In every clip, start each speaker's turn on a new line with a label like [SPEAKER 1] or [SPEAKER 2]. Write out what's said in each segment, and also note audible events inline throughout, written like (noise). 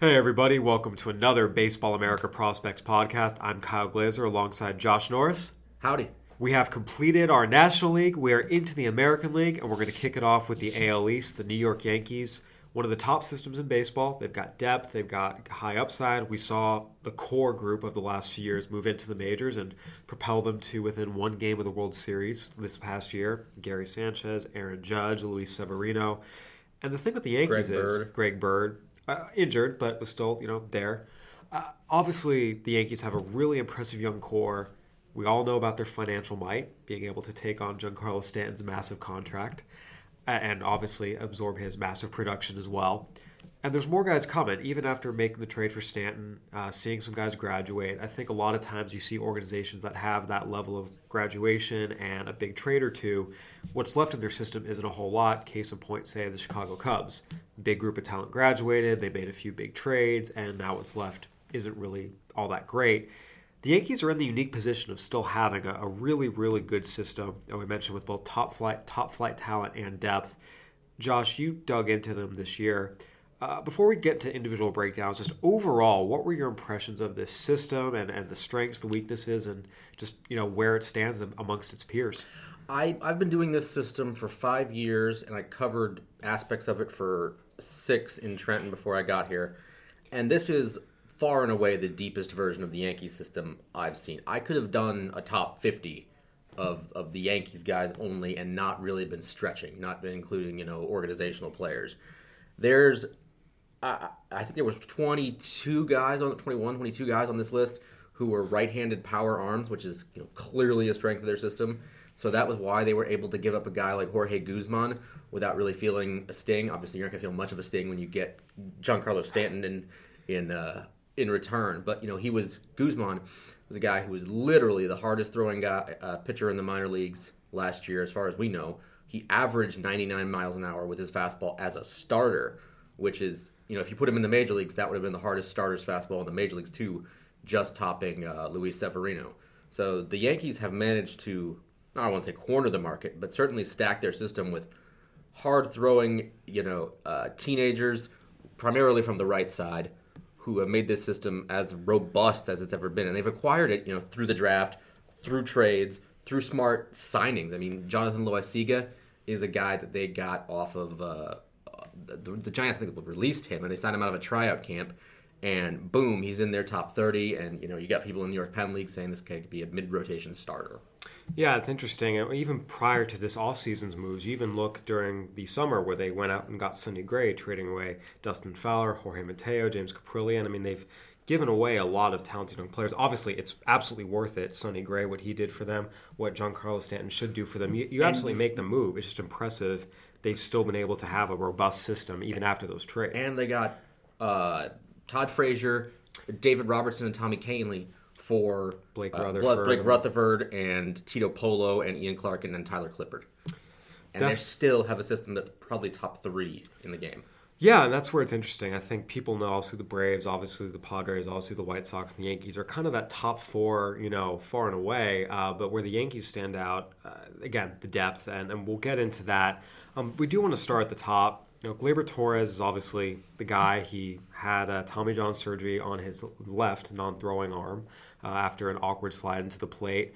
[SPEAKER 1] Hey, everybody, welcome to another Baseball America Prospects podcast. I'm Kyle Glaser alongside Josh Norris.
[SPEAKER 2] Howdy.
[SPEAKER 1] We have completed our National League. We are into the American League, and we're going to kick it off with the AL East, the New York Yankees. One of the top systems in baseball. They've got depth, they've got high upside. We saw the core group of the last few years move into the majors and propel them to within one game of the World Series this past year. Gary Sanchez, Aaron Judge, Luis Severino. And the thing with the Yankees
[SPEAKER 2] Greg
[SPEAKER 1] is
[SPEAKER 2] Bird.
[SPEAKER 1] Greg Bird, uh, injured, but was still, you know, there. Uh, obviously, the Yankees have a really impressive young core. We all know about their financial might, being able to take on Giancarlo Stanton's massive contract, and obviously absorb his massive production as well. And there's more guys coming, even after making the trade for Stanton, uh, seeing some guys graduate. I think a lot of times you see organizations that have that level of graduation and a big trade or two. What's left in their system isn't a whole lot. Case in point, say the Chicago Cubs. Big group of talent graduated, they made a few big trades, and now what's left isn't really all that great. The Yankees are in the unique position of still having a, a really, really good system. And we mentioned with both top flight, top flight talent and depth. Josh, you dug into them this year. Uh, before we get to individual breakdowns, just overall, what were your impressions of this system and, and the strengths, the weaknesses, and just you know where it stands amongst its peers?
[SPEAKER 2] I, I've been doing this system for five years, and I covered aspects of it for six in Trenton before I got here. And this is far and away the deepest version of the Yankee system I've seen. I could have done a top 50 of, of the Yankees guys only and not really been stretching, not been including, you know, organizational players. There's I, I think there was 22 guys on the 21, 22 guys on this list who were right-handed power arms, which is you know, clearly a strength of their system. So that was why they were able to give up a guy like Jorge Guzman without really feeling a sting. Obviously, you're not gonna feel much of a sting when you get Giancarlo Stanton in in uh, in return. But you know, he was Guzman was a guy who was literally the hardest throwing guy uh, pitcher in the minor leagues last year, as far as we know. He averaged 99 miles an hour with his fastball as a starter, which is you know, if you put him in the major leagues, that would have been the hardest starter's fastball in the major leagues too, just topping uh, Luis Severino. So the Yankees have managed to, I don't want to say corner the market, but certainly stack their system with hard throwing, you know, uh, teenagers, primarily from the right side, who have made this system as robust as it's ever been, and they've acquired it, you know, through the draft, through trades, through smart signings. I mean, Jonathan Loaisiga is a guy that they got off of. Uh, the, the Giants I think released him and they signed him out of a tryout camp and boom he's in their top 30 and you know you got people in the New York Penn League saying this guy could be a mid-rotation starter.
[SPEAKER 1] Yeah, it's interesting. And Even prior to this offseason's moves, you even look during the summer where they went out and got Sonny Gray, trading away Dustin Fowler, Jorge Mateo, James Kaprielian. I mean, they've given away a lot of talented young players. Obviously, it's absolutely worth it. Sonny Gray, what he did for them, what Giancarlo Stanton should do for them. You, you absolutely make the move. It's just impressive. They've still been able to have a robust system even after those trades.
[SPEAKER 2] And they got uh, Todd Frazier, David Robertson, and Tommy Kahnle for
[SPEAKER 1] Blake
[SPEAKER 2] uh,
[SPEAKER 1] Rutherford.
[SPEAKER 2] Blake Rutherford and Tito Polo and Ian Clarke and then Tyler Clippard. And they still have a system that's probably top three in the game.
[SPEAKER 1] Yeah, and that's where it's interesting. I think people know obviously the Braves, obviously the Padres, obviously the White Sox and the Yankees are kind of that top four, you know, far and away. Uh, but where the Yankees stand out, uh, again, the depth, and, and we'll get into that. Um, we do want to start at the top. You know, Gleyber Torres is obviously the guy. He had uh, Tommy John surgery on his left non-throwing arm uh, after an awkward slide into the plate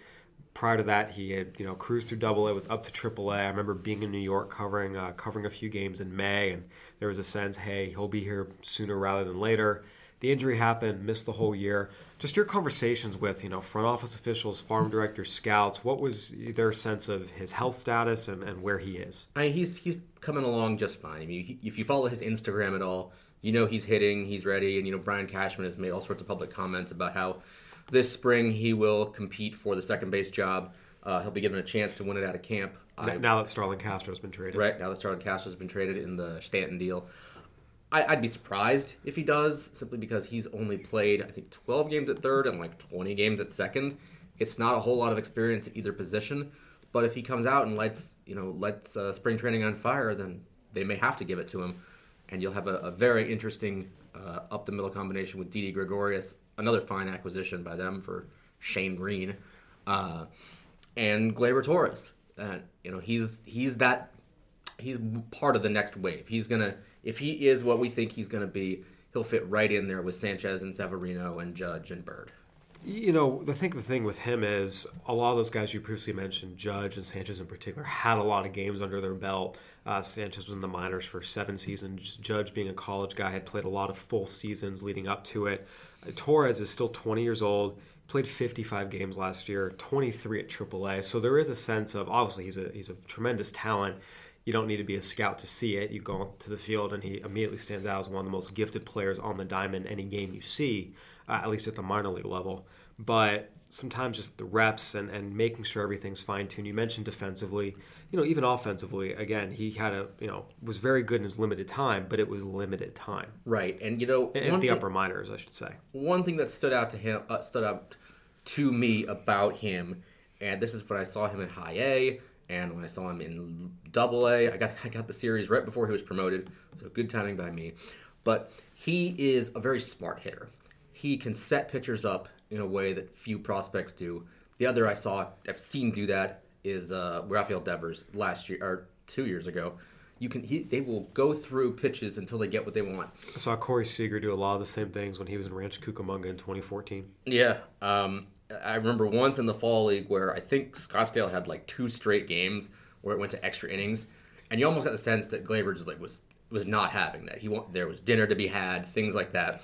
[SPEAKER 1] prior to that, he had you know cruised through Double A, was up to Triple A. I remember being in New York covering uh, covering a few games in May, and there was a sense, hey, he'll be here sooner rather than later. The injury happened, missed the whole year. Just your conversations with you know front office officials, farm directors, scouts. What was their sense of his health status and, and where he is?
[SPEAKER 2] I mean, he's he's coming along just fine. I mean, he, if you follow his Instagram at all, you know he's hitting, he's ready, and you know Brian Cashman has made all sorts of public comments about how this spring he will compete for the second base job. Uh, he'll be given a chance to win it out of camp. I,
[SPEAKER 1] now that Starlin Castro's been traded,
[SPEAKER 2] right now, that Starlin Castro's been traded in the Stanton deal. I, I'd be surprised if he does, simply because he's only played I think 12 games at third and like 20 games at second. It's not a whole lot of experience at either position. But if he comes out and lets you know lets uh, spring training on fire, then they may have to give it to him, and you'll have a, a very interesting uh, up the middle combination with Didi Gregorius, another fine acquisition by them for Shane Greene, uh, and Gleyber Torres. And you know he's he's that he's part of the next wave. He's gonna if he is what we think he's gonna be, he'll fit right in there with Sanchez and Severino and Judge and Bird.
[SPEAKER 1] You know, I think the thing with him is a lot of those guys you previously mentioned, Judge and Sanchez in particular, had a lot of games under their belt. Uh, Sanchez was in the minors for seven seasons. Judge, being a college guy, had played a lot of full seasons leading up to it. Uh, Torres is still 20 years old. Played 55 games last year, 23 at AAA. So there is a sense of obviously he's a he's a tremendous talent. You don't need to be a scout to see it. You go to the field and he immediately stands out as one of the most gifted players on the diamond any game you see uh, at least at the minor league level. But sometimes just the reps and, and making sure everything's fine tuned. You mentioned defensively, you know, even offensively. Again, he had a you know was very good in his limited time, but it was limited time.
[SPEAKER 2] Right, and you know,
[SPEAKER 1] at the thing, upper minors, I should say.
[SPEAKER 2] One thing that stood out to him, uh, stood out to me about him, and this is when I saw him in High A, and when I saw him in Double A. I got (laughs) I got the series right before he was promoted, so good timing by me. But he is a very smart hitter he can set pitchers up in a way that few prospects do. The other I saw, I've seen do that is uh, Rafael Devers last year or two years ago. You can he, they will go through pitches until they get what they want.
[SPEAKER 1] I saw Corey Seager do a lot of the same things when he was in Rancho Cucamonga in 2014.
[SPEAKER 2] Yeah, um, I remember once in the fall league where I think Scottsdale had like two straight games where it went to extra innings, and you almost got the sense that Gleyber just like was was not having that. He want there was dinner to be had, things like that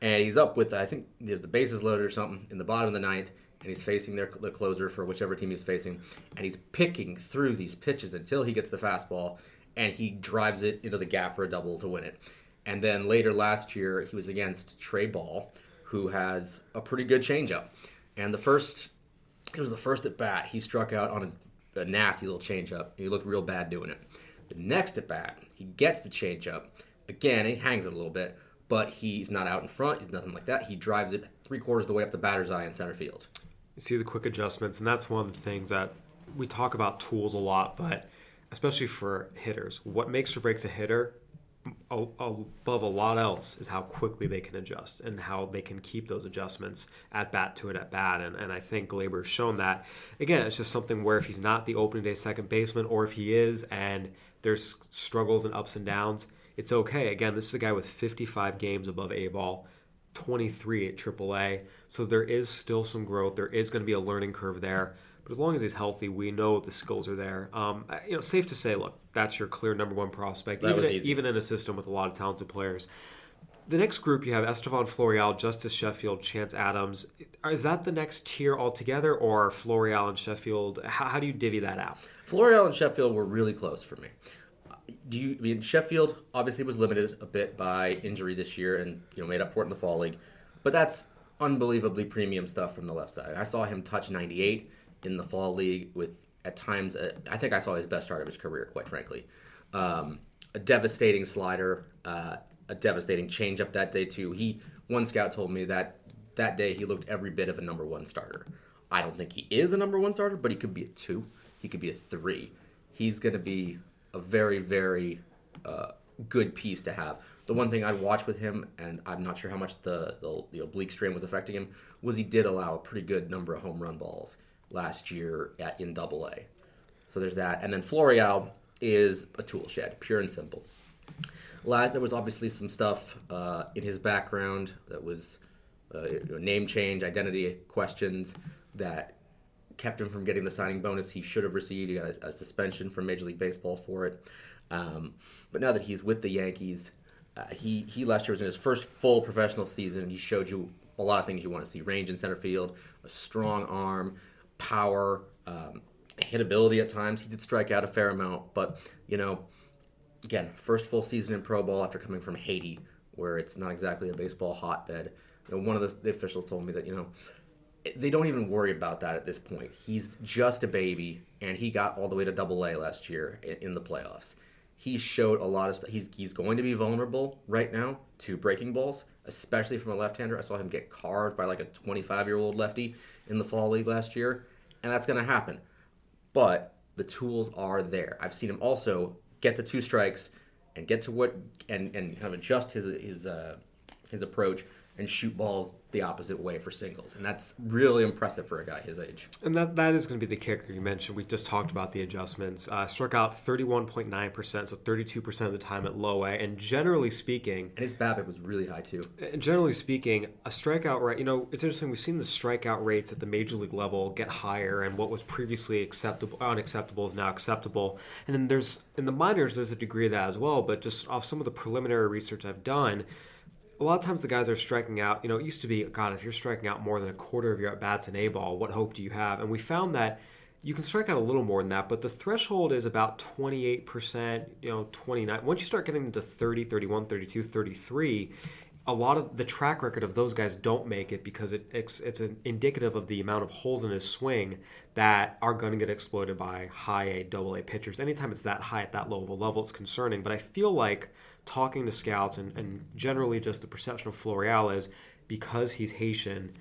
[SPEAKER 2] and he's up with I think the bases loaded or something in the bottom of the ninth, and he's facing their the closer for whichever team he's facing, and he's picking through these pitches until he gets the fastball, and he drives it into the gap for a double to win it. And then later last year, he was against Trey Ball, who has a pretty good changeup, and the first it was the first at bat he struck out on a, a nasty little changeup. He looked real bad doing it. The next at bat, he gets the changeup. Again, he hangs it a little bit, but he's not out in front. He's nothing like that. He drives it three quarters of the way up the batter's eye in center field.
[SPEAKER 1] You see the quick adjustments, and that's one of the things that we talk about tools a lot, but especially for hitters, what makes or breaks a hitter above a lot else is how quickly they can adjust and how they can keep those adjustments at bat to it at bat. And, and I think Gleyber's shown that. Again, it's just something where if he's not the opening day second baseman, or if he is and there's struggles and ups and downs, it's okay. Again, this is a guy with 55 games above A ball, 23 at AAA. So there is still some growth. There is going to be a learning curve there. But as long as he's healthy, we know the skills are there. Um, you know, safe to say, look, that's your clear number one prospect,
[SPEAKER 2] that
[SPEAKER 1] even, even in a system with a lot of talented players. The next group you have Estevan Florial, Justus Sheffield, Chance Adams. Is that the next tier altogether, or Florial and Sheffield? How, how do you divvy that out?
[SPEAKER 2] Florial and Sheffield were really close for me do you I mean Sheffield obviously was limited a bit by injury this year and you know made up for it in the fall league, but that's unbelievably premium stuff from the left side. I saw him touch 98 in the fall league with at times uh, I think I saw his best start of his career quite frankly. Um, a devastating slider, uh, a devastating changeup that day too. He one scout told me that that day he looked every bit of a number one starter. I don't think he is a number one starter, but he could be a two. He could be a three. He's going to be a very very uh, good piece to have. The one thing I'd watch with him, and I'm not sure how much the, the, the oblique strain was affecting him, was he did allow a pretty good number of home run balls last year at, in Double A. So there's that, and then Florial is a tool shed, pure and simple. There was obviously some stuff uh, in his background that was uh, name change, identity questions that kept him from getting the signing bonus he should have received. He got a, a suspension from Major League Baseball for it. Um, but now that he's with the Yankees, uh, he he last year was in his first full professional season, he showed you a lot of things you want to see: range in center field, a strong arm, power, um, hitability at times. He did strike out a fair amount, but you know, again, first full season in pro ball after coming from Haiti, where it's not exactly a baseball hotbed. You know, one of the, the officials told me that you know they don't even worry about that at this point. He's just a baby, and he got all the way to Double A last year in the playoffs. he showed a lot of stuff. He's he's going to be vulnerable right now to breaking balls, especially from a left-hander. I saw him get carved by like a 25-year-old lefty in the fall league last year, and that's going to happen. But the tools are there. I've seen him also get to two strikes and get to what and and kind of adjust his his uh, his approach and shoot balls the opposite way for singles. And that's really impressive for a guy his age.
[SPEAKER 1] And that, that is going to be the kicker you mentioned. We just talked about the adjustments. Uh, struck out 31.9%, so 32% of the time at low A. And generally speaking,
[SPEAKER 2] and his BABIP was really high too.
[SPEAKER 1] And generally speaking, a strikeout rate, you know, it's interesting. We've seen the strikeout rates at the major league level get higher, and what was previously acceptable, unacceptable is now acceptable. And then there's, in the minors, there's a degree of that as well. But just off some of the preliminary research I've done, a lot of times the guys are striking out. You know, it used to be, God, if you're striking out more than a quarter of your at bats in A ball, what hope do you have? And we found that you can strike out a little more than that, but the threshold is about 28%, you know, 29. Once you start getting into 30, 31, 32, 33, a lot of the track record of those guys don't make it because it, it's, it's an indicative of the amount of holes in his swing that are going to get exploited by high A, double A pitchers. Anytime it's that high at that low of a level, it's concerning. But I feel like talking to scouts and, and generally just the perception of Florial is because he's Haitian,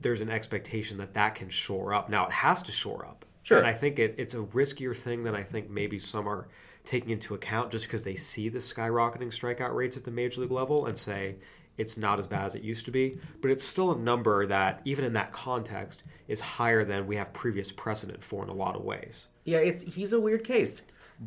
[SPEAKER 1] there's an expectation that that can shore up. Now it has to shore up.
[SPEAKER 2] Sure.
[SPEAKER 1] And I think it, it's a riskier thing than I think maybe some are taking into account just because they see the skyrocketing strikeout rates at the major league level and say it's not as bad as it used to be. But it's still a number that, even in that context, is higher than we have previous precedent for in a lot of ways.
[SPEAKER 2] Yeah, it's, he's a weird case.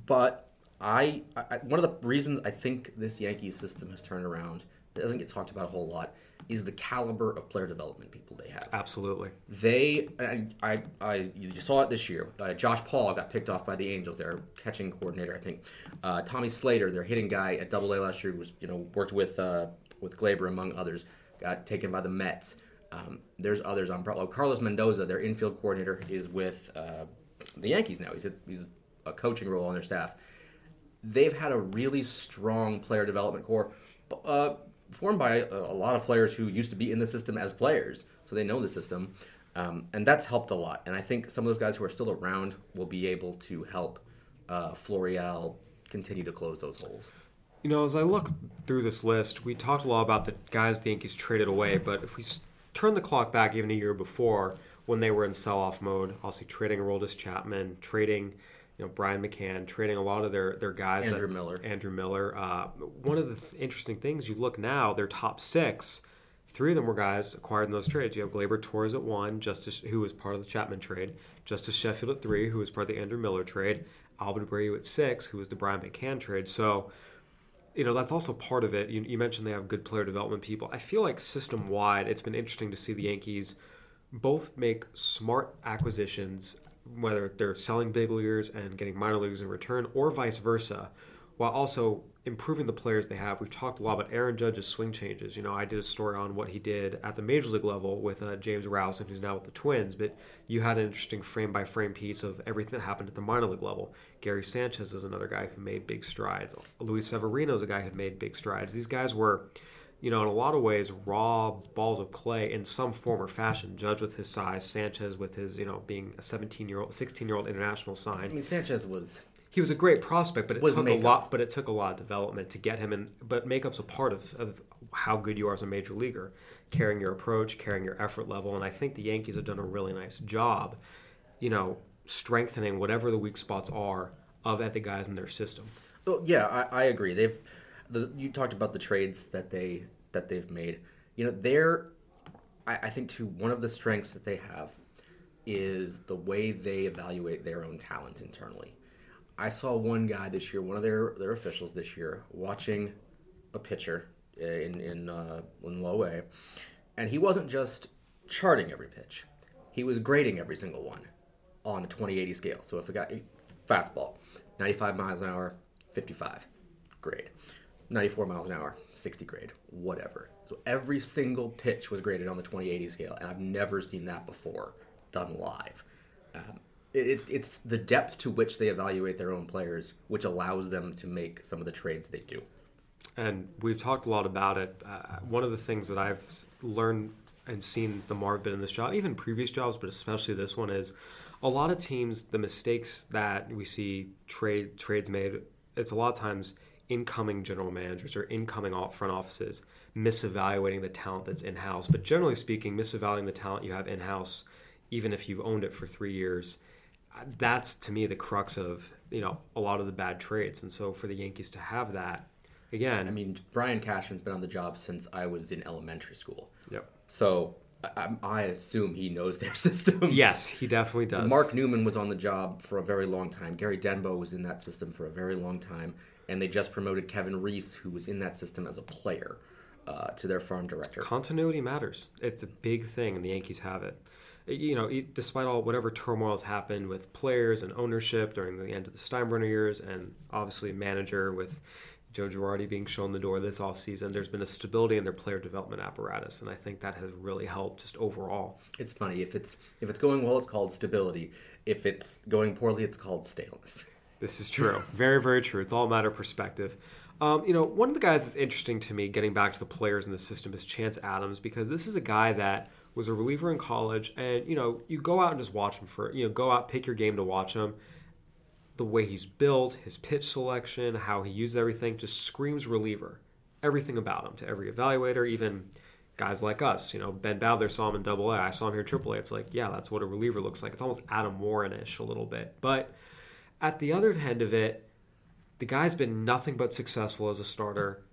[SPEAKER 2] But I, I, one of the reasons I think this Yankees system has turned around that doesn't get talked about a whole lot is the caliber of player development people they have.
[SPEAKER 1] Absolutely.
[SPEAKER 2] They, I, I, I you saw it this year. Uh, Josh Paul got picked off by the Angels, their catching coordinator, I think. Uh, Tommy Slater, their hitting guy at Double A last year, was you know worked with uh, with Gleyber among others, got taken by the Mets. Um, there's others on. Oh, Carlos Mendoza, their infield coordinator, is with uh, the Yankees now. He's a, he's a coaching role on their staff they've had a really strong player development core, uh, formed by a, a, lot of players who used to be in the system as players, so they know the system, um, and that's helped a lot. And I think some of those guys who are still around will be able to help uh, Florial continue to close those holes.
[SPEAKER 1] You know, as I look through this list, we talked a lot about the guys the Yankees traded away, but if we turn the clock back even a year before when they were in sell-off mode, also trading Aroldis Chapman, trading you know Brian McCann trading a lot of their their guys.
[SPEAKER 2] Andrew that, Miller.
[SPEAKER 1] Andrew Miller. Uh, one of the th- interesting things you look now, their top six, three of them were guys acquired in those trades. You have Gleyber Torres at one, Justus who was part of the Chapman trade, Justus Sheffield at three, who was part of the Andrew Miller trade, Albert Abreu at six, who was the Brian McCann trade. So. You know that's also part of it. You, you mentioned they have good player development people. I feel like system wide, it's been interesting to see the Yankees both make smart acquisitions whether they're selling big leaguers and getting minor leaguers in return, or vice versa, while also improving the players they have. We've talked a lot about Aaron Judge's swing changes. You know, I did a story on what he did at the major league level with uh, James Rowson, who's now with the Twins, but you had an interesting frame by frame piece of everything that happened at the minor league level. Gary Sanchez is another guy who made big strides. Luis Severino is a guy who made big strides. These guys were you know, in a lot of ways, raw balls of clay in some form or fashion. Judge with his size, Sanchez with his, you know, being a 17 year old, 16 year old international sign. I
[SPEAKER 2] mean, Sanchez was.
[SPEAKER 1] He was a great prospect, but it took makeup. a lot. But it took a lot of development to get him in. But makeup's a part of, of how good you are as a major leaguer, carrying your approach, carrying your effort level, and I think the Yankees have done a really nice job, you know, strengthening whatever the weak spots are of the guys in their system.
[SPEAKER 2] Well, yeah, I, I agree. They've the, you talked about the trades that they that they've made. You know, they're I, I think too one of the strengths that they have is the way they evaluate their own talent internally. I saw one guy this year, one of their their officials this year, watching a pitcher in in uh, in low A, and he wasn't just charting every pitch; he was grading every single one on a 2080 scale. So if a guy fastball, 95 miles an hour, 55, grade. 94 miles an hour, 60 grade, whatever. So every single pitch was graded on the 2080 scale, and I've never seen that before done live. Um, it's it's the depth to which they evaluate their own players, which allows them to make some of the trades they do.
[SPEAKER 1] And we've talked a lot about it. Uh, one of the things that I've learned and seen the more I've been in this job, even previous jobs, but especially this one, is a lot of teams the mistakes that we see trade trades made it's a lot of times incoming general managers or incoming front offices misevaluating the talent that's in house. But generally speaking, misevaluating the talent you have in house, even if you've owned it for three years, that's to me the crux of you know a lot of the bad trades. And so for the Yankees to have that, again,
[SPEAKER 2] I mean, Brian Cashman's been on the job since I was in elementary school.
[SPEAKER 1] Yep.
[SPEAKER 2] So I, I assume he knows their (laughs) system.
[SPEAKER 1] Yes, he definitely does.
[SPEAKER 2] Mark Newman was on the job for a very long time. Gary Denbo was in that system for a very long time, and they just promoted Kevin Reese, who was in that system as a player, uh, to their farm director.
[SPEAKER 1] Continuity matters. It's a big thing, and the Yankees have it. You know, despite all whatever turmoil has happened with players and ownership during the end of the Steinbrenner years, and obviously manager with Joe Girardi being shown the door this offseason, there's been a stability in their player development apparatus, and I think that has really helped just overall.
[SPEAKER 2] It's funny if it's if it's going well, it's called stability. If it's going poorly, it's called staleness.
[SPEAKER 1] This is true. very, very true. It's all a matter of perspective. Um, you know, one of the guys that's interesting to me, getting back to the players in the system, is Chance Adams because this is a guy that was a reliever in college, and you know, you go out and just watch him for you know, go out, pick your game to watch him the way he's built, his pitch selection, how he uses everything, just screams reliever. Everything about him to every evaluator, even guys like us. You know, Ben Badler saw him in Double A. I saw him here Triple A. It's like, yeah, that's what a reliever looks like. It's almost Adam Warren-ish a little bit. But at the other end of it, the guy's been nothing but successful as a starter.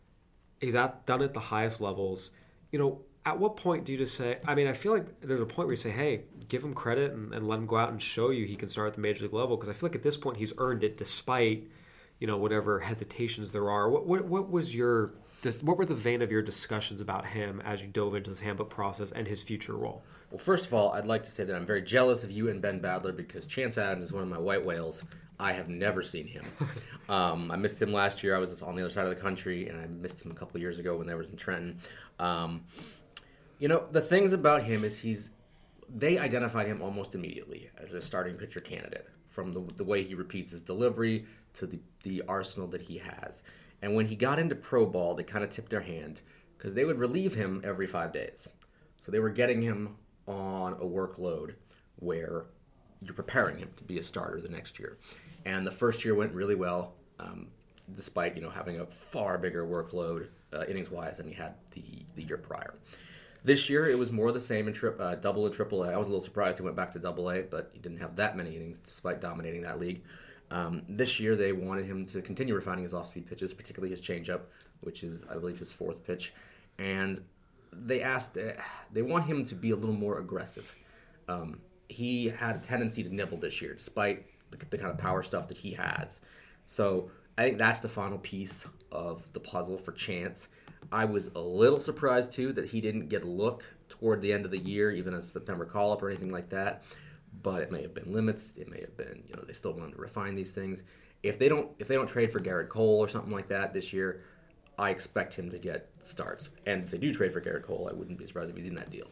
[SPEAKER 1] He's at, done it at the highest levels. You know, at what point do you just say? I mean, I feel like there's a point where you say, "Hey, give him credit and, and let him go out and show you he can start at the major league level." Because I feel like at this point he's earned it, despite you know whatever hesitations there are. What what, what was your what were the vein of your discussions about him as you dove into this handbook process and his future role?
[SPEAKER 2] Well, first of all, I'd like to say that I'm very jealous of you and Ben Badler because Chance Adams is one of my white whales. I have never seen him. (laughs) um, I missed him last year. I was on the other side of the country, and I missed him a couple years ago when I was in Trenton. Um, you know, the things about him is he's they identified him almost immediately as a starting pitcher candidate from the, the way he repeats his delivery to the, the arsenal that he has. And when he got into pro ball, they kind of tipped their hand because they would relieve him every five days. So they were getting him on a workload where you're preparing him to be a starter the next year. And the first year went really well, um, despite you know having a far bigger workload uh, innings wise than he had the, the year prior. This year, it was more the same in tri- uh, double and triple A. I was a little surprised he went back to double A, but he didn't have that many innings despite dominating that league. Um, this year, they wanted him to continue refining his off-speed pitches, particularly his changeup, which is, I believe, his fourth pitch. And they asked, uh, they want him to be a little more aggressive. Um, he had a tendency to nibble this year, despite the, the kind of power stuff that he has. So I think that's the final piece of the puzzle for Chance. I was a little surprised too that he didn't get a look toward the end of the year, even as a September call up or anything like that. But it may have been limits. It may have been, you know, they still wanted to refine these things. If they don't, if they don't trade for Gerrit Cole or something like that this year, I expect him to get starts. And if they do trade for Gerrit Cole, I wouldn't be surprised if he's in that deal.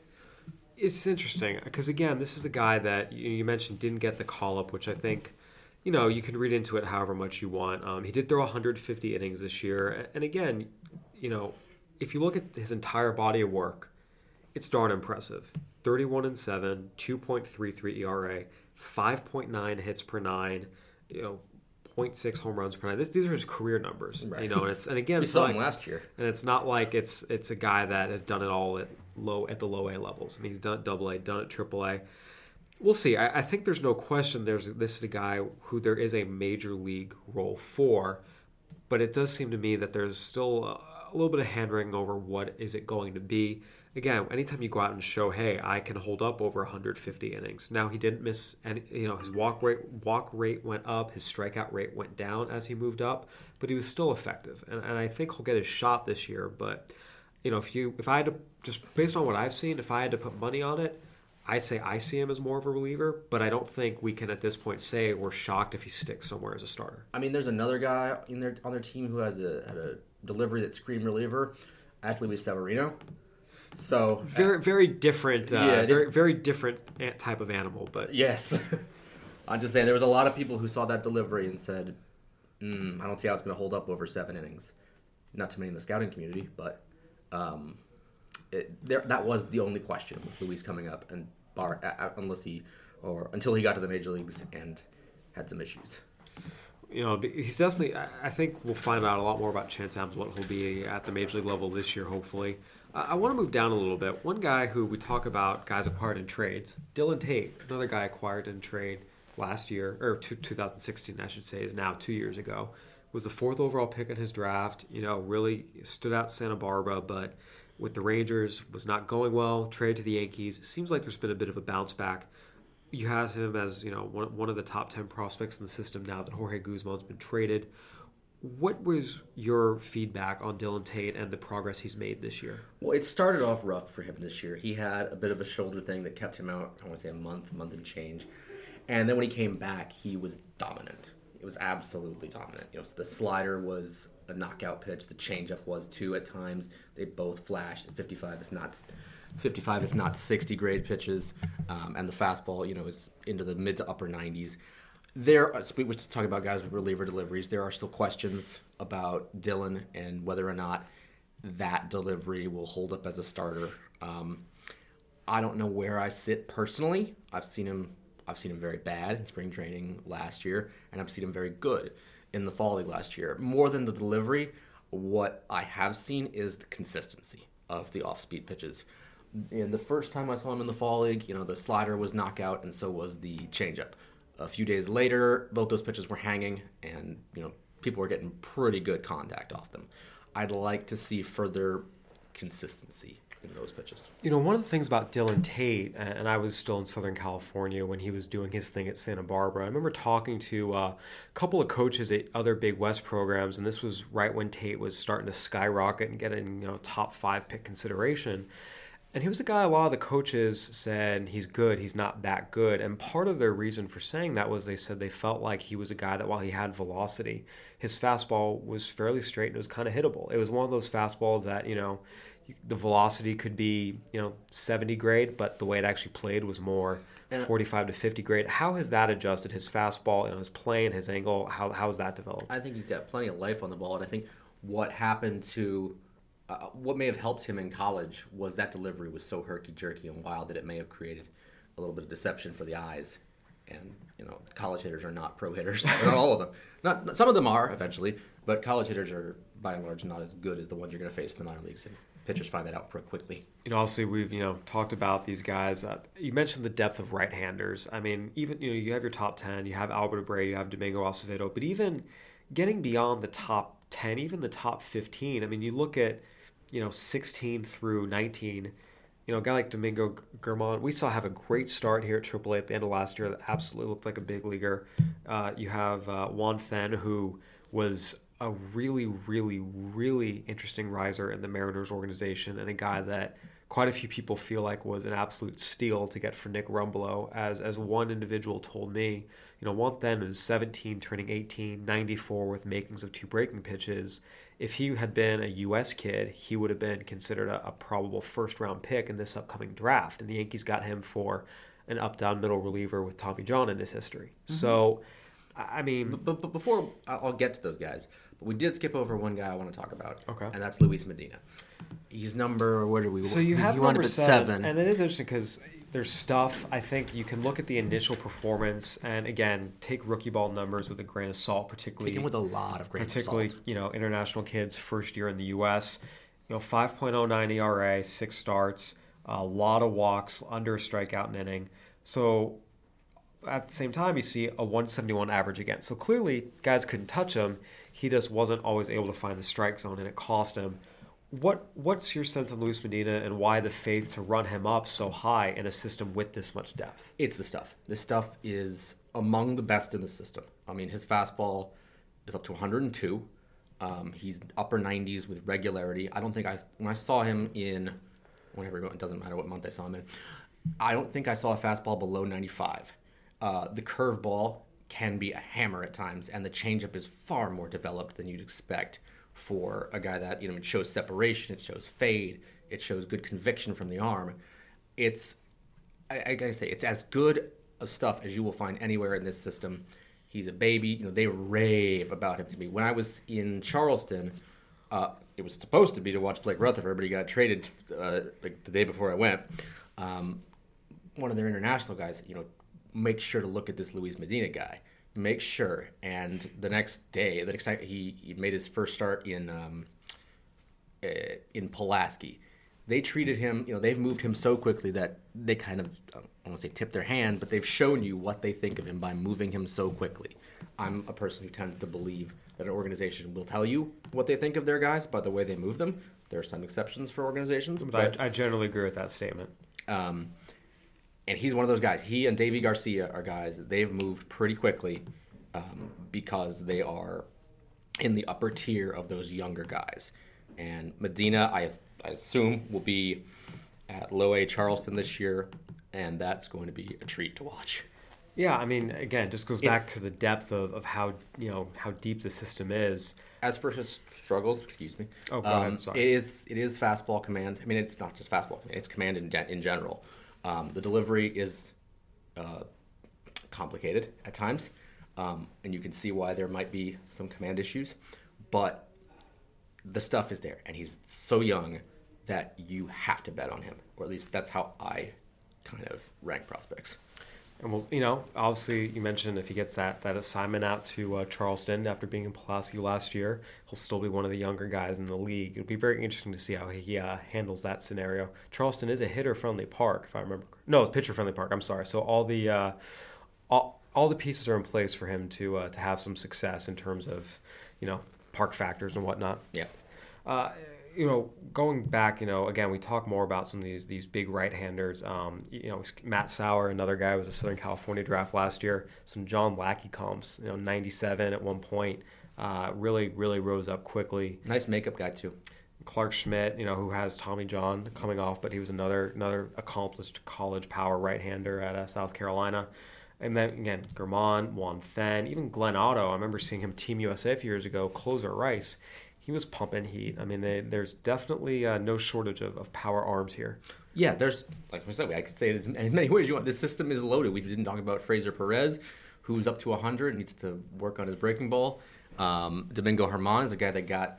[SPEAKER 1] It's interesting because again, this is a guy that you mentioned didn't get the call up, which I think you know, you can read into it however much you want. Um, he did throw 150 innings this year, and again, you know, if you look at his entire body of work, it's darn impressive. 31 and 7, 2.33 ERA, 5.9 hits per nine, you know, 0.6 home runs per nine. This, these are his career numbers, right. you know. And it's and again,
[SPEAKER 2] we saw
[SPEAKER 1] like,
[SPEAKER 2] him last year,
[SPEAKER 1] and it's not like it's it's a guy that has done it all at low at the low A levels. I mean, he's done it double A, done it triple A. We'll see. I, I think there's no question. There's this is a guy who there is a major league role for, but it does seem to me that there's still a little bit of hand wringing over what is it going to be. Again, anytime you go out and show, hey, I can hold up over 150 innings. Now he didn't miss any. You know, his walk rate walk rate went up, his strikeout rate went down as he moved up, but he was still effective. And, and I think he'll get his shot this year. But you know, if you if I had to just based on what I've seen, if I had to put money on it, I'd say I see him as more of a reliever, but I don't think we can at this point say we're shocked if he sticks somewhere as a starter.
[SPEAKER 2] I mean, there's another guy in their on their team who has a had a delivery that screamed reliever, Luis Severino. So
[SPEAKER 1] very very different, uh, yeah, very very different type of animal. But
[SPEAKER 2] yes, (laughs) I'm just saying there was a lot of people who saw that delivery and said, mm, "I don't see how it's going to hold up over seven innings." Not too many in the scouting community, but um, it, there, that was the only question with Luis coming up, and bar uh, unless he or until he got to the major leagues and had some issues
[SPEAKER 1] you know, he's definitely. I think we'll find out a lot more about Chance Adams, what he'll be at the major league level this year, hopefully. I want to move down a little bit. One guy who we talk about guys acquired in trades, Dillon Tate, another guy acquired in trade last year or 2016, I should say, is now two years ago. Was the fourth overall pick in his draft. You know, really stood out Santa Barbara, but with the Rangers was not going well. Traded to the Yankees. It seems like there's been a bit of a bounce back. You have him as you know one, one of the top ten prospects in the system now that Jorge Guzman's been traded. What was your feedback on Dillon Tate and the progress he's made this year?
[SPEAKER 2] Well, it started off rough for him this year. He had a bit of a shoulder thing that kept him out, I want to say a month, month and change. And then when he came back, he was dominant. It was absolutely dominant. You know, the slider was a knockout pitch. The changeup was too at times. They both flashed at 55, if not 55, if not 60 grade pitches. Um, and the fastball, you know, is into the mid to upper 90s. There, uh, we were talking about guys with reliever deliveries. There are still questions about Dillon and whether or not that delivery will hold up as a starter. Um, I don't know where I sit personally. I've seen him. I've seen him very bad in spring training last year, and I've seen him very good in the fall league last year. More than the delivery, what I have seen is the consistency of the off-speed pitches. In the first time I saw him in the fall league, you know, the slider was knockout, and so was the changeup. A few days later, both those pitches were hanging, and you know people were getting pretty good contact off them. I'd like to see further consistency in those pitches.
[SPEAKER 1] You know, one of the things about Dillon Tate, and I was still in Southern California when he was doing his thing at Santa Barbara. I remember talking to uh, a couple of coaches at other Big West programs, and this was right when Tate was starting to skyrocket and getting you know top five pick consideration. And he was a guy a lot of the coaches said he's good, he's not that good. And part of their reason for saying that was they said they felt like he was a guy that while he had velocity, his fastball was fairly straight and it was kind of hittable. It was one of those fastballs that, you know, the velocity could be, you know, 70 grade, but the way it actually played was more 45 to 50 grade. How has that adjusted his fastball, you know, his play and his angle? How, how has that developed?
[SPEAKER 2] I think he's got plenty of life on the ball. And I think what happened to uh, what may have helped him in college was that delivery was so herky jerky and wild that it may have created a little bit of deception for the eyes. And you know, college hitters are not pro hitters. (laughs) not all of them. Not some of them are eventually, but college hitters are by and large not as good as the ones you're going to face in the minor leagues. Pitchers find that out pretty quickly.
[SPEAKER 1] You know, obviously we've you know talked about these guys. That, you mentioned the depth of right-handers. I mean, even you know you have your top ten. You have Albert Abreu. You have Domingo Acevedo. But even getting beyond the top ten, even the top fifteen. I mean, you look at you know 16 through 19 you know, a guy like Domingo German, we saw have a great start here at AAA at the end of last year that absolutely looked like a big leaguer. Uh, you have uh, Juan Then, who was a really, really, really interesting riser in the Mariners organization and a guy that quite a few people feel like was an absolute steal to get for Nick Rumbelow. As, as one individual told me, you know, Juan Then is 17, turning 18, 94 with makings of two breaking pitches if he had been a U.S. kid, he would have been considered a, a, probable first round pick in this upcoming draft. And the Yankees got him for an up down middle reliever with Tommy John in his history. Mm-hmm. So, I mean.
[SPEAKER 2] But, but, before I'll get to those guys, we did skip over one guy I want to talk about.
[SPEAKER 1] Okay.
[SPEAKER 2] And that's Luis Medina. He's number, where do we
[SPEAKER 1] So you have number seven, seven. And it is interesting because there's stuff I think you can look at the initial performance and again take rookie ball numbers with a grain of salt, particularly
[SPEAKER 2] Taken with a lot of grain
[SPEAKER 1] particularly
[SPEAKER 2] of salt.
[SPEAKER 1] you know international kids first year in the U.S. You know 5.09 ERA, six starts, a lot of walks, under a strikeout an inning. So at the same time, you see a 171 average again. So clearly, guys couldn't touch him. He just wasn't always able to find the strike zone, and it cost him what what's your sense of Luis Medina and why the faith to run him up so high in a system with this much depth?
[SPEAKER 2] It's the stuff. This stuff is among the best in the system. I mean, his fastball is up to 102. Um, he's upper 90s with regularity. I don't think I when I saw him in whenever it doesn't matter what month I saw him in. I don't think I saw a fastball below 95. Uh, the curveball can be a hammer at times, and the changeup is far more developed than you'd expect for a guy that you know it shows separation, it shows fade, it shows good conviction from the arm. It's I, I gotta say it's as good of stuff as you will find anywhere in this system. He's a baby. You know they rave about him to me. When I was in Charleston, uh, it was supposed to be to watch Blake Rutherford, but he got traded uh, like the day before I went. Um, one of their international guys, you know, make sure to look at this Luis Medina guy make sure. And the next day, the next time he, he made his first start in um, uh, in Pulaski, they treated him. You know, they've moved him so quickly that they kind of I don't want to say tip their hand, but they've shown you what they think of him by moving him so quickly. I'm a person who tends to believe that an organization will tell you what they think of their guys by the way they move them. There are some exceptions for organizations,
[SPEAKER 1] But I, I generally agree with that statement.
[SPEAKER 2] um, and he's one of those guys. He and Deivi Garcia are guys that they've moved pretty quickly um, because they are in the upper tier of those younger guys. And Medina, I, I assume, will be at low A Charleston this year, and that's going to be a treat to watch.
[SPEAKER 1] Yeah, I mean, again, it just goes back
[SPEAKER 2] It's-
[SPEAKER 1] to the depth of, of how you know how deep the system is.
[SPEAKER 2] As for his struggles, excuse me.
[SPEAKER 1] Oh, go
[SPEAKER 2] um,
[SPEAKER 1] ahead, sorry.
[SPEAKER 2] It is it is fastball command. I mean, it's not just fastball it's command in, in general. Um, the delivery is uh, complicated at times, um, and you can see why there might be some command issues. But the stuff is there, and he's so young that you have to bet on him, or at least that's how I kind of rank prospects.
[SPEAKER 1] And we'll, you know, obviously, you mentioned if he gets that that assignment out to uh, Charleston after being in Pulaski last year, he'll still be one of the younger guys in the league. It'll be very interesting to see how he uh, handles that scenario. Charleston is a hitter-friendly park, if I remember. No, it's pitcher-friendly park. I'm sorry. So all the uh, all, all the pieces are in place for him to uh, to have some success in terms of, you know, park factors and whatnot.
[SPEAKER 2] Yeah.
[SPEAKER 1] You know, going back, you know, again, we talk more about some of these these big right-handers. Um, you know, Matt Sauer, another guy, was a Southern California draft last year. Some John Lackey comps, you know, 97 at one point. Uh, really, really rose up quickly.
[SPEAKER 2] Nice makeup guy too.
[SPEAKER 1] Clarke Schmidt, you know, who has Tommy John coming off, but he was another another accomplished college power right-hander at uh, South Carolina. And then again, Germán, Juan Then, even Glenn Otto. I remember seeing him Team USA a few years ago. Closer Rice, he was pumping heat. I mean, they, there's definitely uh, no shortage of, of power arms here.
[SPEAKER 2] Yeah, there's like I said, I could say it in as many ways you want. This system is loaded. We didn't talk about Freicer Perez, who's up to 100, needs to work on his breaking ball. Um, Domingo German is a guy that got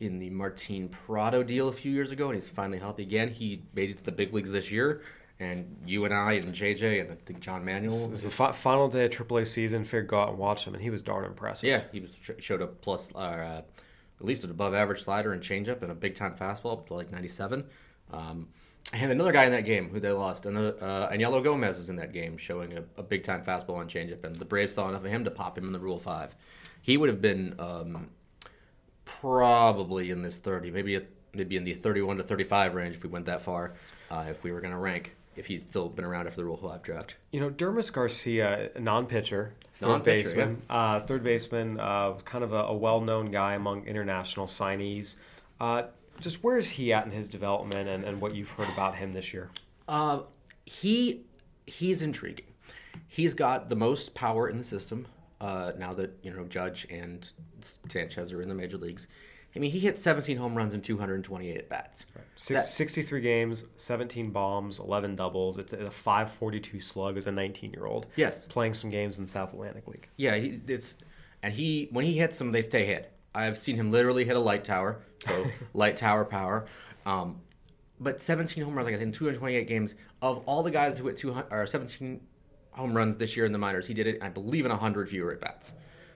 [SPEAKER 2] in the Martin Prado deal a few years ago, and he's finally healthy again. He made it to the big leagues this year, and you and I and JJ and I think John Manuel.
[SPEAKER 1] It was the fi- final day of AAA season. Figured go out and watch him, and he was darn impressive.
[SPEAKER 2] Yeah, he was showed a plus, uh, at least an above average slider and changeup and a big time fastball up to like 97. Um, and another guy in that game who they lost, another, uh, Anyelo Gomez was in that game showing a, a big time fastball and changeup, and the Braves saw enough of him to pop him in the Rule 5. He would have been um, probably in this 30, maybe a, maybe in the 31 to 35 range if we went that far, uh, if we were going to rank, if he'd still been around after the Rule 5 draft.
[SPEAKER 1] You know, Dermis Garcia, non-pitcher, third
[SPEAKER 2] Non-pitcher,
[SPEAKER 1] baseman, uh, third baseman, uh, kind of a, a well-known guy among international signees. Uh, just where is he at in his development, and, and what you've heard about him this year?
[SPEAKER 2] Uh, he he's intriguing. He's got the most power in the system uh, now that you know Judge and Sanchez are in the major leagues. I mean, he hit 17 home runs and 228 at bats.
[SPEAKER 1] Six,
[SPEAKER 2] That-
[SPEAKER 1] 63 games, 17 bombs, 11 doubles. It's a 542 slug as a 19-year-old.
[SPEAKER 2] Yes.
[SPEAKER 1] Playing some games in the South Atlantic League.
[SPEAKER 2] Yeah, he, it's and he when he hits them, they stay hit. I've seen him literally hit a light tower, so (laughs) light tower power. Um, but 17 home runs, like I said, in 228 games. Of all the guys who hit 200 or 17 home runs this year in the minors, he did it, I believe, in 100 fewer at bats.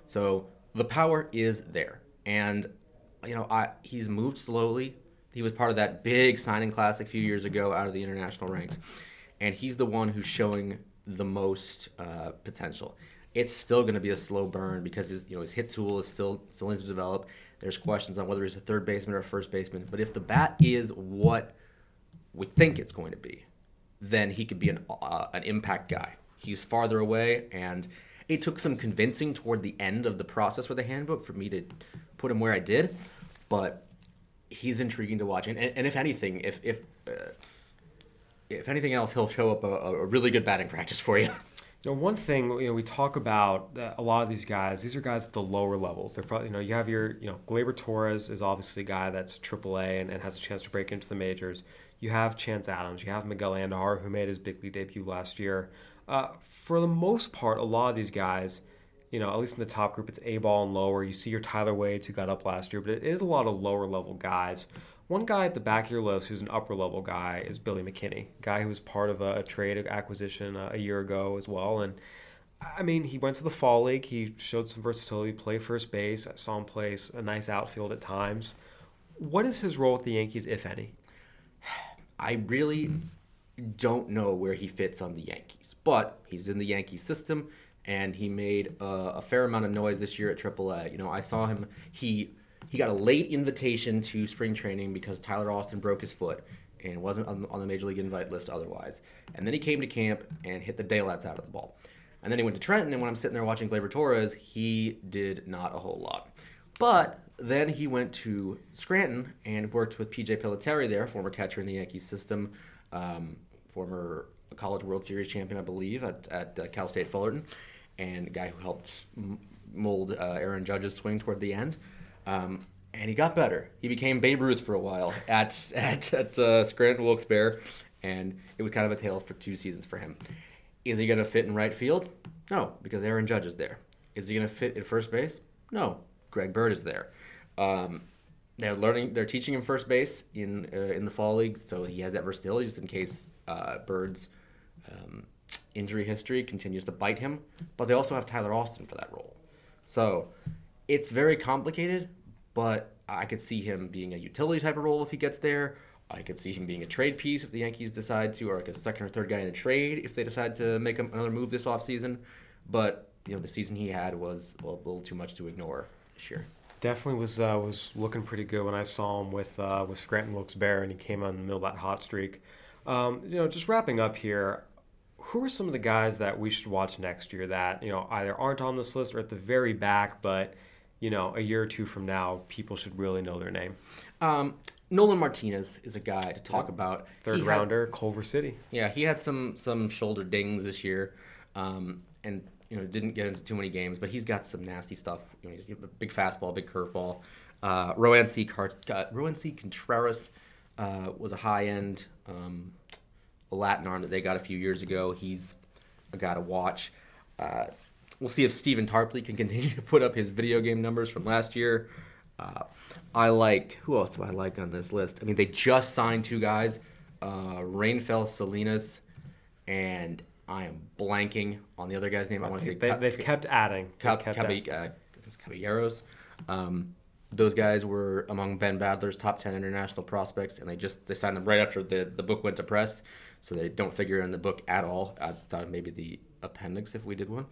[SPEAKER 2] So the power is there, and you know, I he's moved slowly. He was part of that big signing class a few years ago out of the international ranks, and he's the one who's showing the most uh, potential. It's still going to be a slow burn because his you know his hit tool is still still needs to develop. There's questions on whether he's a third baseman or a first baseman. But if the bat is what we think it's going to be, then he could be an uh, an impact guy. He's farther away, and it took some convincing toward the end of the process with the handbook for me to put him where I did. But he's intriguing to watch, and, and, if anything, if if uh, if anything else, he'll show up a, a really good batting practice for (laughs) you.
[SPEAKER 1] Know, one thing you know we talk about a lot of these guys. These are guys at the lower levels. They're from, you know you have your you know Gleyber Torres is obviously a guy that's AAA and, and has a chance to break into the majors. You have Chance Adams. You have Miguel Andujar who made his big league debut last year. Uh, for the most part, a lot of these guys, you know, at least in the top group, it's A ball and lower. You see your Tyler Wade who got up last year, but it is a lot of lower level guys. One guy at the back of your list who's an upper level guy is Billy McKinney, guy who was part of a, a trade acquisition uh, a year ago as well. And I mean, he went to the fall league. He showed some versatility, play first base. I saw him play a nice outfield at times. What is his role with the Yankees, if any?
[SPEAKER 2] I really don't know where he fits on the Yankees, but he's in the Yankee system, and he made a, a fair amount of noise this year at AAA. You know, I saw him. He he got a late invitation to spring training because Tyler Austin broke his foot and wasn't on, on the major league invite list otherwise. And then he came to camp and hit the daylights out of the ball. And then he went to Trenton, and when I'm sitting there watching Gleyber Torres, he did not a whole lot. But then he went to Scranton and worked with PJ Pilittere there, former catcher in the Yankees system, um, former College World Series champion, I believe, at, at uh, Cal State Fullerton, and a guy who helped mold uh, Aaron Judge's swing toward the end. Um, and he got better. He became Babe Ruth for a while (laughs) at at, at uh, Scranton Wilkes-Barre, and it was kind of a tale for two seasons for him. Is he going to fit in right field? No, because Aaron Judge is there. Is he going to fit in first base? No, Greg Bird is there. Um, they're learning, they're teaching him first base in uh, in the fall league, so he has that versatility just in case uh, Bird's um, injury history continues to bite him. But they also have Tyler Austin for that role, so it's very complicated. But I could see him being a utility type of role if he gets there. I could see him being a trade piece if the Yankees decide to, or like a second or third guy in a trade if they decide to make another move this offseason. But you know, the season he had was a little too much to ignore this year.
[SPEAKER 1] Definitely was uh, was looking pretty good when I saw him with uh, with Scranton Wilkes Barre and he came on the middle of that hot streak. Um, you know, just wrapping up here, who are some of the guys that we should watch next year that you know either aren't on this list or at the very back, but you know a year or two from now people should really know their name.
[SPEAKER 2] Um, Nolan Martinez is a guy to talk about.
[SPEAKER 1] Third he rounder, had, Culver City.
[SPEAKER 2] Yeah, he had some some shoulder dings this year, um, and you know didn't get into too many games, but he's got some nasty stuff. You know, he's a big fastball, big curveball. Uh, Roansy, Car- uh, Roansy Contreras uh, was a high end um, Latin arm that they got a few years ago. He's a guy to watch. Uh, we'll see if Stephen Tarpley can (laughs) continue to put up his video game numbers from last year. Uh, I like who else do I like on this list? I mean, they just signed two guys, uh, Raimfer Salinas, and I am blanking on the other guy's name. I want to say
[SPEAKER 1] they, have kept adding.
[SPEAKER 2] Cab- kept Cab- uh, Caballeros. Um, those guys were among Ben Badler's top ten international prospects, and they just they signed them right after the the book went to press, so they don't figure in the book at all. Outside of maybe the appendix if we did one.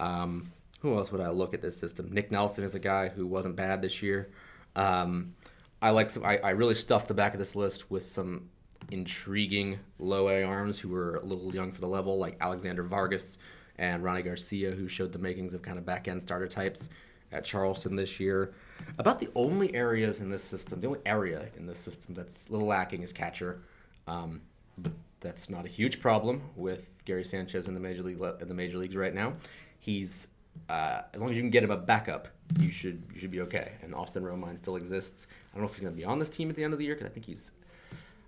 [SPEAKER 2] Um, who else would I look at this system? Nick Nelson is a guy who wasn't bad this year. Um, I like some. I, I really stuffed the back of this list with some intriguing low A arms who were a little young for the level, like Alexander Vargas and Rony Garcia, who showed the makings of kind of back end starter types at Charleston this year. About the only areas in this system, the only area in this system that's a little lacking is catcher. Um, but that's not a huge problem with Gary Sanchez in the major league in the major leagues right now. He's uh, as long as you can get him a backup, you should you should be okay. And Austin Romine still exists. I don't know if he's going to be on this team at the end of the year because I think he's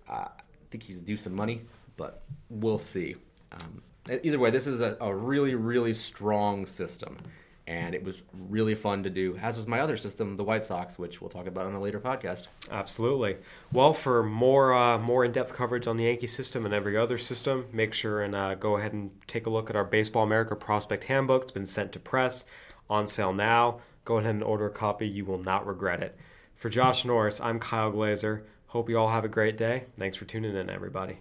[SPEAKER 2] uh, I think he's due some money, but we'll see. Um, either way, this is a, a really really strong system and it was really fun to do, as was my other system, the White Sox, which we'll talk about on a later podcast.
[SPEAKER 1] Absolutely. Well, for more uh, more in depth coverage on the Yankee system and every other system, make sure and uh, go ahead and take a look at our Baseball America Prospect Handbook. It's been sent to press, on sale now. Go ahead and order a copy. You will not regret it. For Josh Norris, I'm Kyle Glaser. Hope you all have a great day. Thanks for tuning in, everybody.